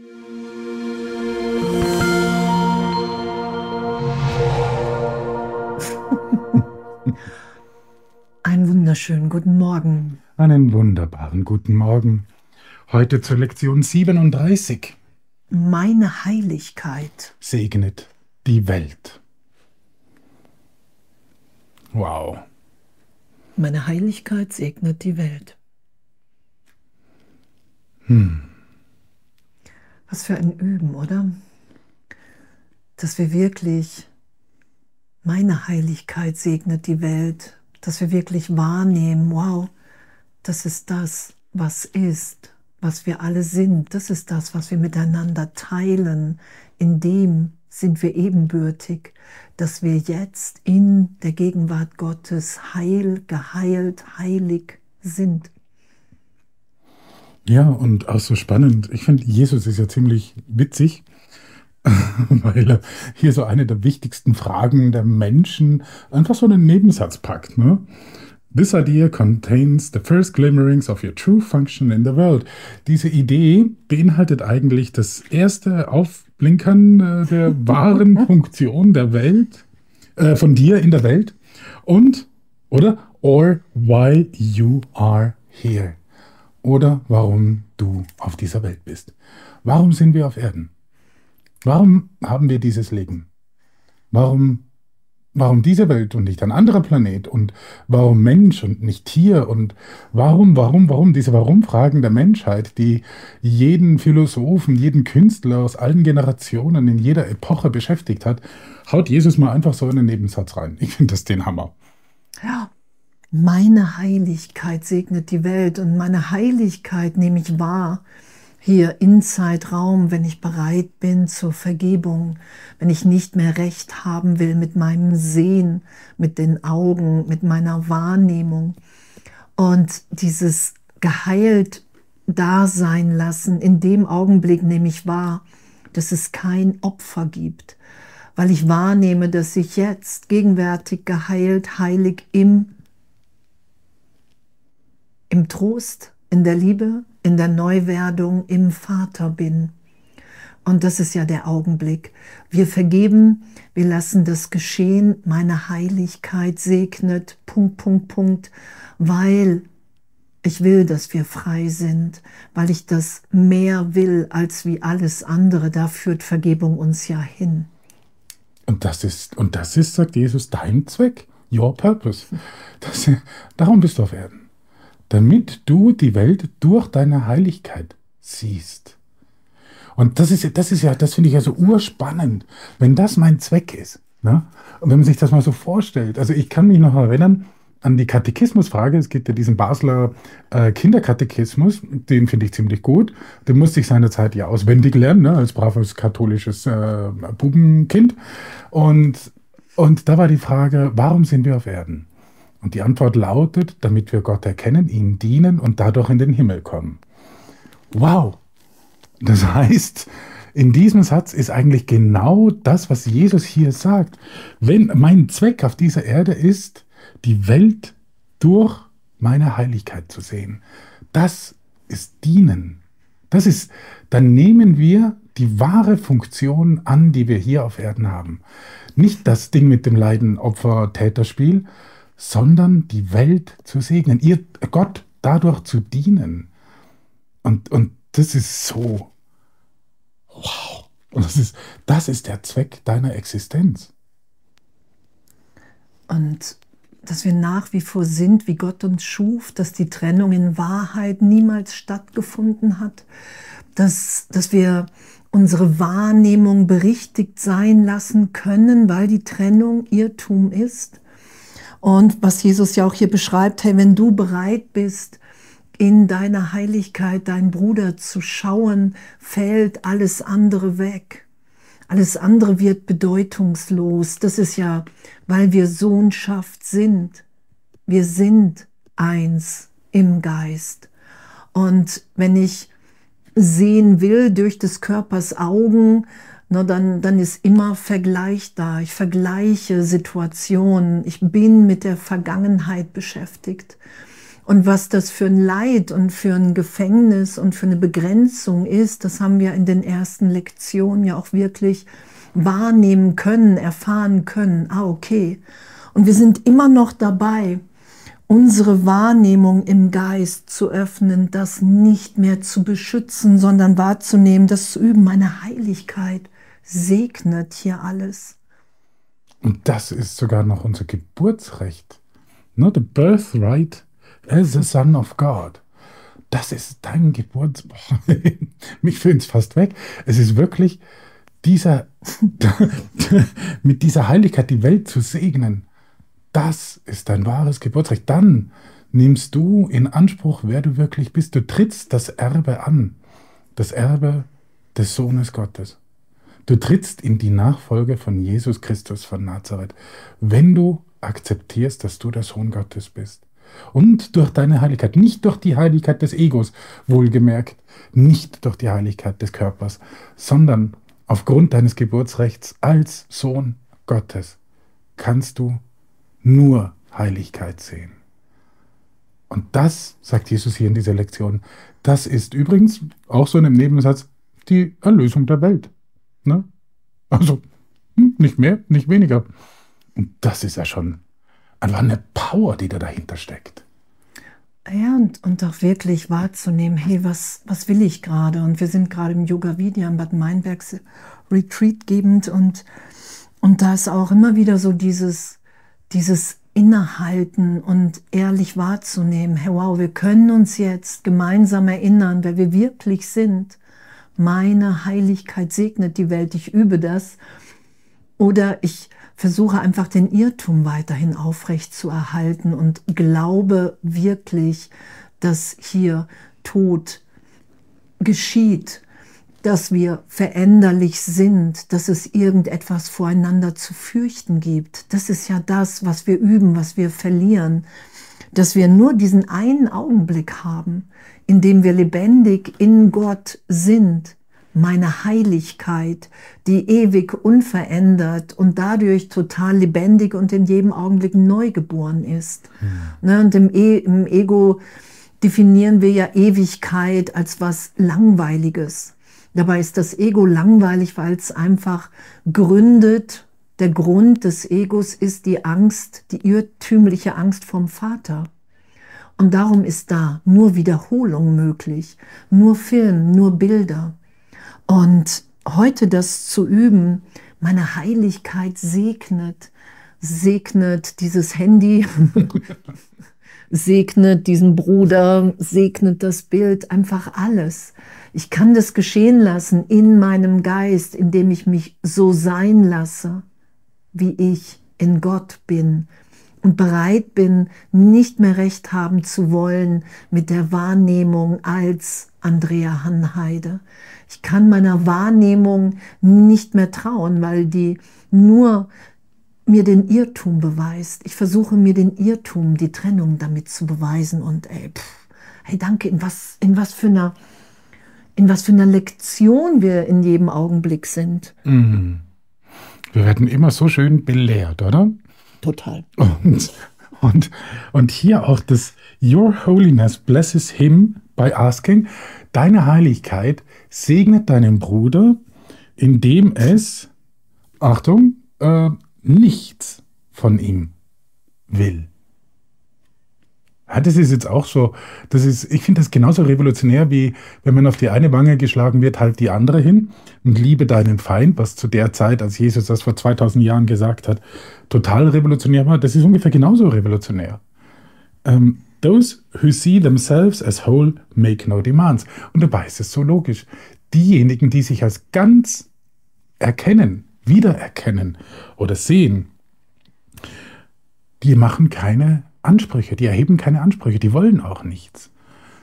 Einen wunderschönen guten Morgen. Einen wunderbaren guten Morgen. Heute zur Lektion 37. Meine Heiligkeit segnet die Welt. Wow. Meine Heiligkeit segnet die Welt. Hm. Was für ein Üben, oder? Dass wir wirklich, meine Heiligkeit segnet die Welt, dass wir wirklich wahrnehmen, wow, das ist das, was ist, was wir alle sind, das ist das, was wir miteinander teilen, in dem sind wir ebenbürtig, dass wir jetzt in der Gegenwart Gottes heil, geheilt, heilig sind. Ja, und auch so spannend. Ich finde, Jesus ist ja ziemlich witzig, weil er hier so eine der wichtigsten Fragen der Menschen einfach so einen Nebensatz packt. Ne? This idea contains the first glimmerings of your true function in the world. Diese Idee beinhaltet eigentlich das erste Aufblinkern äh, der wahren Funktion der Welt, äh, von dir in der Welt und, oder, or why you are here oder warum du auf dieser Welt bist. Warum sind wir auf Erden? Warum haben wir dieses Leben? Warum, warum diese Welt und nicht ein anderer Planet? Und warum Mensch und nicht Tier? Und warum, warum, warum? Diese Warum-Fragen der Menschheit, die jeden Philosophen, jeden Künstler aus allen Generationen in jeder Epoche beschäftigt hat, haut Jesus mal einfach so in den Nebensatz rein. Ich finde das den Hammer. Meine Heiligkeit segnet die Welt und meine Heiligkeit nehme ich wahr. Hier in Zeitraum, wenn ich bereit bin zur Vergebung, wenn ich nicht mehr recht haben will mit meinem Sehen, mit den Augen, mit meiner Wahrnehmung. Und dieses geheilt Dasein lassen, in dem Augenblick nehme ich wahr, dass es kein Opfer gibt, weil ich wahrnehme, dass ich jetzt gegenwärtig geheilt, heilig im im Trost, in der Liebe, in der Neuwerdung, im Vater bin. Und das ist ja der Augenblick. Wir vergeben, wir lassen das geschehen, meine Heiligkeit segnet, Punkt, Punkt, Punkt, weil ich will, dass wir frei sind, weil ich das mehr will als wie alles andere. Da führt Vergebung uns ja hin. Und das ist, und das ist, sagt Jesus, dein Zweck, your purpose. Das, darum bist du auf Erden damit du die Welt durch deine Heiligkeit siehst. Und das ist, das ist ja, das finde ich ja so urspannend, wenn das mein Zweck ist. Ne? Und wenn man sich das mal so vorstellt, also ich kann mich noch erinnern an die Katechismusfrage, es gibt ja diesen Basler äh, Kinderkatechismus, den finde ich ziemlich gut, den musste ich seinerzeit ja auswendig lernen, ne, als braves katholisches äh, Bubenkind. Und, und da war die Frage, warum sind wir auf Erden? Und die Antwort lautet, damit wir Gott erkennen, ihm dienen und dadurch in den Himmel kommen. Wow! Das heißt, in diesem Satz ist eigentlich genau das, was Jesus hier sagt. Wenn mein Zweck auf dieser Erde ist, die Welt durch meine Heiligkeit zu sehen, das ist Dienen. Das ist, dann nehmen wir die wahre Funktion an, die wir hier auf Erden haben. Nicht das Ding mit dem Leiden, Opfer, Täterspiel, sondern die Welt zu segnen, ihr Gott dadurch zu dienen. Und, und das ist so, wow. Und das ist, das ist der Zweck deiner Existenz. Und dass wir nach wie vor sind, wie Gott uns schuf, dass die Trennung in Wahrheit niemals stattgefunden hat, dass, dass wir unsere Wahrnehmung berichtigt sein lassen können, weil die Trennung Irrtum ist und was Jesus ja auch hier beschreibt, hey, wenn du bereit bist, in deiner Heiligkeit deinen Bruder zu schauen, fällt alles andere weg. Alles andere wird bedeutungslos. Das ist ja, weil wir Sohnschaft sind. Wir sind eins im Geist. Und wenn ich sehen will durch des Körpers Augen, na, dann, dann ist immer Vergleich da. Ich vergleiche Situationen. Ich bin mit der Vergangenheit beschäftigt. Und was das für ein Leid und für ein Gefängnis und für eine Begrenzung ist, das haben wir in den ersten Lektionen ja auch wirklich wahrnehmen können, erfahren können. Ah, okay. Und wir sind immer noch dabei, unsere Wahrnehmung im Geist zu öffnen, das nicht mehr zu beschützen, sondern wahrzunehmen, das zu üben. Meine Heiligkeit segnet hier alles. Und das ist sogar noch unser Geburtsrecht. Not a birthright as a son of God. Das ist dein Geburts... Mich fühlt es fast weg. Es ist wirklich dieser, mit dieser Heiligkeit die Welt zu segnen. Das ist dein wahres Geburtsrecht. Dann nimmst du in Anspruch, wer du wirklich bist. Du trittst das Erbe an. Das Erbe des Sohnes Gottes. Du trittst in die Nachfolge von Jesus Christus von Nazareth, wenn du akzeptierst, dass du der Sohn Gottes bist. Und durch deine Heiligkeit, nicht durch die Heiligkeit des Egos, wohlgemerkt, nicht durch die Heiligkeit des Körpers, sondern aufgrund deines Geburtsrechts als Sohn Gottes, kannst du nur Heiligkeit sehen. Und das, sagt Jesus hier in dieser Lektion, das ist übrigens auch so in einem Nebensatz die Erlösung der Welt. Ne? Also hm, nicht mehr, nicht weniger. Und das ist ja schon einfach eine Power, die da dahinter steckt. Ja, und, und auch wirklich wahrzunehmen, hey, was, was will ich gerade? Und wir sind gerade im Yoga Vidya im Bad Meinberg Retreat gebend und, und da ist auch immer wieder so dieses, dieses Innehalten und ehrlich wahrzunehmen, hey, wow, wir können uns jetzt gemeinsam erinnern, wer wir wirklich sind meine Heiligkeit segnet die Welt, ich übe das. Oder ich versuche einfach den Irrtum weiterhin aufrecht zu erhalten und glaube wirklich, dass hier Tod geschieht, dass wir veränderlich sind, dass es irgendetwas voreinander zu fürchten gibt. Das ist ja das, was wir üben, was wir verlieren, dass wir nur diesen einen Augenblick haben, in dem wir lebendig in Gott sind, meine Heiligkeit, die ewig unverändert und dadurch total lebendig und in jedem Augenblick neu geboren ist. Mhm. Ne, und im, e im Ego definieren wir ja Ewigkeit als was Langweiliges. Dabei ist das Ego langweilig, weil es einfach gründet. Der Grund des Egos ist die Angst, die irrtümliche Angst vom Vater. Und darum ist da nur Wiederholung möglich, nur Film, nur Bilder. Und heute das zu üben, meine Heiligkeit segnet, segnet dieses Handy, segnet diesen Bruder, segnet das Bild, einfach alles. Ich kann das geschehen lassen in meinem Geist, indem ich mich so sein lasse, wie ich in Gott bin, und bereit bin, nicht mehr recht haben zu wollen mit der Wahrnehmung als Andrea Hanheide. Ich kann meiner Wahrnehmung nicht mehr trauen, weil die nur mir den Irrtum beweist. Ich versuche mir den Irrtum, die Trennung damit zu beweisen und ey, pff, hey danke, in was, in was für einer, in was für einer Lektion wir in jedem Augenblick sind. Mhm. Wir werden immer so schön belehrt, oder? Total. Und, und, und hier auch das Your Holiness blesses him by asking, deine Heiligkeit segnet deinen Bruder, indem es, Achtung, äh, nichts von ihm will. Ja, das ist jetzt auch so, das ist, ich finde das genauso revolutionär, wie wenn man auf die eine Wange geschlagen wird, halt die andere hin und liebe deinen Feind, was zu der Zeit, als Jesus das vor 2000 Jahren gesagt hat, total revolutionär war. Das ist ungefähr genauso revolutionär. Ähm, those who see themselves as whole make no demands. Und dabei ist es so logisch. Diejenigen, die sich als ganz erkennen, wiedererkennen oder sehen, die machen keine Ansprüche, die erheben keine Ansprüche, die wollen auch nichts.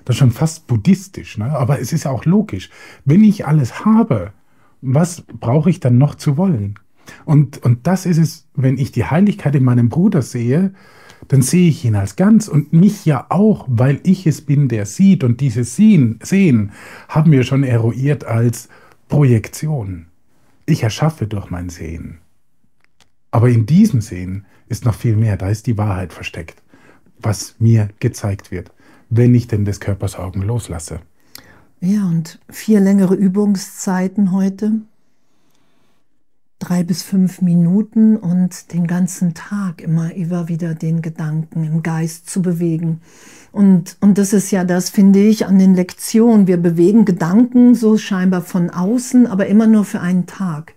Das ist schon fast buddhistisch, ne? aber es ist auch logisch. Wenn ich alles habe, was brauche ich dann noch zu wollen? Und, und das ist es, wenn ich die Heiligkeit in meinem Bruder sehe, dann sehe ich ihn als ganz und mich ja auch, weil ich es bin, der sieht. Und dieses Sehen, Sehen haben wir schon eruiert als Projektion. Ich erschaffe durch mein Sehen. Aber in diesem Sehen ist noch viel mehr, da ist die Wahrheit versteckt was mir gezeigt wird. wenn ich denn des Körpers Augen loslasse. Ja, und vier längere Übungszeiten heute. Drei bis fünf Minuten und den ganzen Tag immer, immer wieder den Gedanken im Geist zu bewegen. Und, und das ist ja das, finde ich, an den Lektionen. Wir bewegen Gedanken so scheinbar von außen, aber immer nur für einen Tag.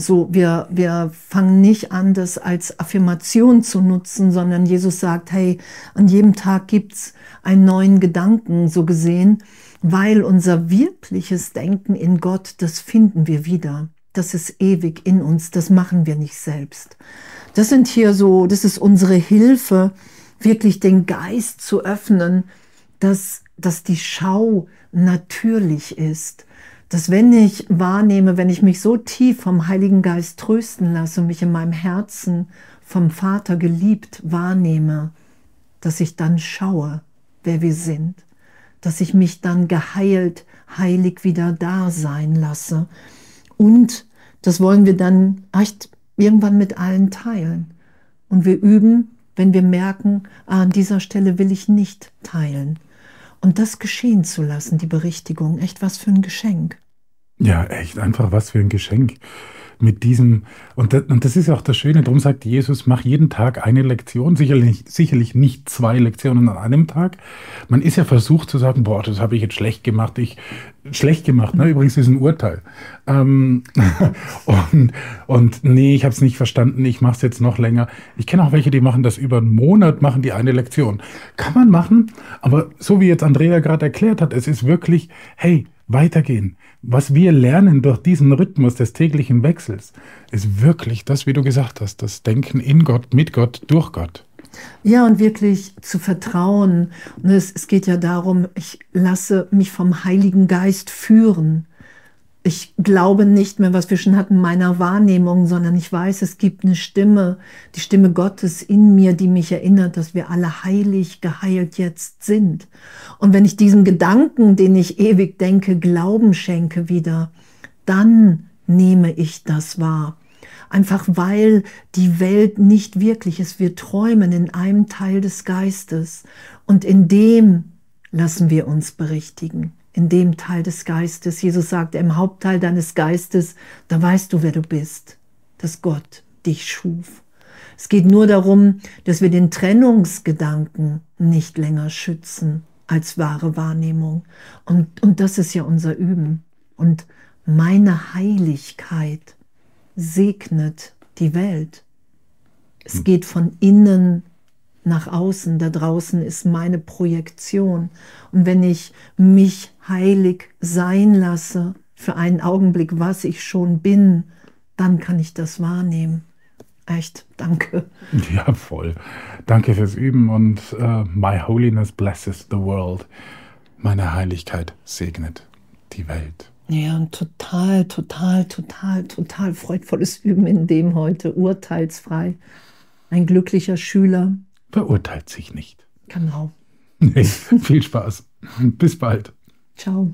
So, wir, wir fangen nicht an, das als Affirmation zu nutzen, sondern Jesus sagt, hey, an jedem Tag gibt's einen neuen Gedanken, so gesehen weil unser wirkliches Denken in Gott, das finden wir wieder. Das ist ewig in uns, das machen wir nicht selbst. Das sind hier so, das ist unsere Hilfe, wirklich den Geist zu öffnen, dass, dass die Schau natürlich ist. Dass wenn ich wahrnehme, wenn ich mich so tief vom Heiligen Geist trösten lasse und mich in meinem Herzen vom Vater geliebt wahrnehme, dass ich dann schaue, wer wir sind dass ich mich dann geheilt, heilig wieder da sein lasse. Und das wollen wir dann echt irgendwann mit allen teilen. Und wir üben, wenn wir merken, ah, an dieser Stelle will ich nicht teilen. Und das geschehen zu lassen, die Berichtigung, echt was für ein Geschenk. Ja, echt einfach was für ein Geschenk mit diesem, und das, und das ist auch das Schöne, darum sagt Jesus, mach jeden Tag eine Lektion, sicherlich, sicherlich nicht zwei Lektionen an einem Tag. Man ist ja versucht zu sagen, boah, das habe ich jetzt schlecht gemacht, ich, schlecht gemacht, ne? übrigens ist ein Urteil. Ähm, und, und nee, ich habe es nicht verstanden, ich mache es jetzt noch länger. Ich kenne auch welche, die machen das über einen Monat, machen die eine Lektion. Kann man machen, aber so wie jetzt Andrea gerade erklärt hat, es ist wirklich, hey, weitergehen. Was wir lernen durch diesen Rhythmus des täglichen Wechsels, ist wirklich das, wie du gesagt hast, das Denken in Gott, mit Gott, durch Gott. Ja, und wirklich zu vertrauen. Und es, es geht ja darum, ich lasse mich vom Heiligen Geist führen ich glaube nicht mehr, was wir schon hatten, meiner Wahrnehmung, sondern ich weiß, es gibt eine Stimme, die Stimme Gottes in mir, die mich erinnert, dass wir alle heilig geheilt jetzt sind. Und wenn ich diesem Gedanken, den ich ewig denke, Glauben schenke wieder, dann nehme ich das wahr. Einfach weil die Welt nicht wirklich ist. Wir träumen in einem Teil des Geistes und in dem lassen wir uns berichtigen in dem Teil des Geistes. Jesus sagt, im Hauptteil deines Geistes, da weißt du, wer du bist, dass Gott dich schuf. Es geht nur darum, dass wir den Trennungsgedanken nicht länger schützen als wahre Wahrnehmung. Und, und das ist ja unser Üben. Und meine Heiligkeit segnet die Welt. Es geht von innen nach außen, da draußen ist meine Projektion. Und wenn ich mich heilig sein lasse für einen Augenblick, was ich schon bin, dann kann ich das wahrnehmen. Echt, danke. Ja, voll. Danke fürs Üben und uh, My Holiness blesses the world. Meine Heiligkeit segnet die Welt. Ja, ein total, total, total, total freudvolles Üben in dem heute, urteilsfrei. Ein glücklicher Schüler, verurteilt sich nicht. Genau. Nee, viel Spaß. Bis bald. Ciao.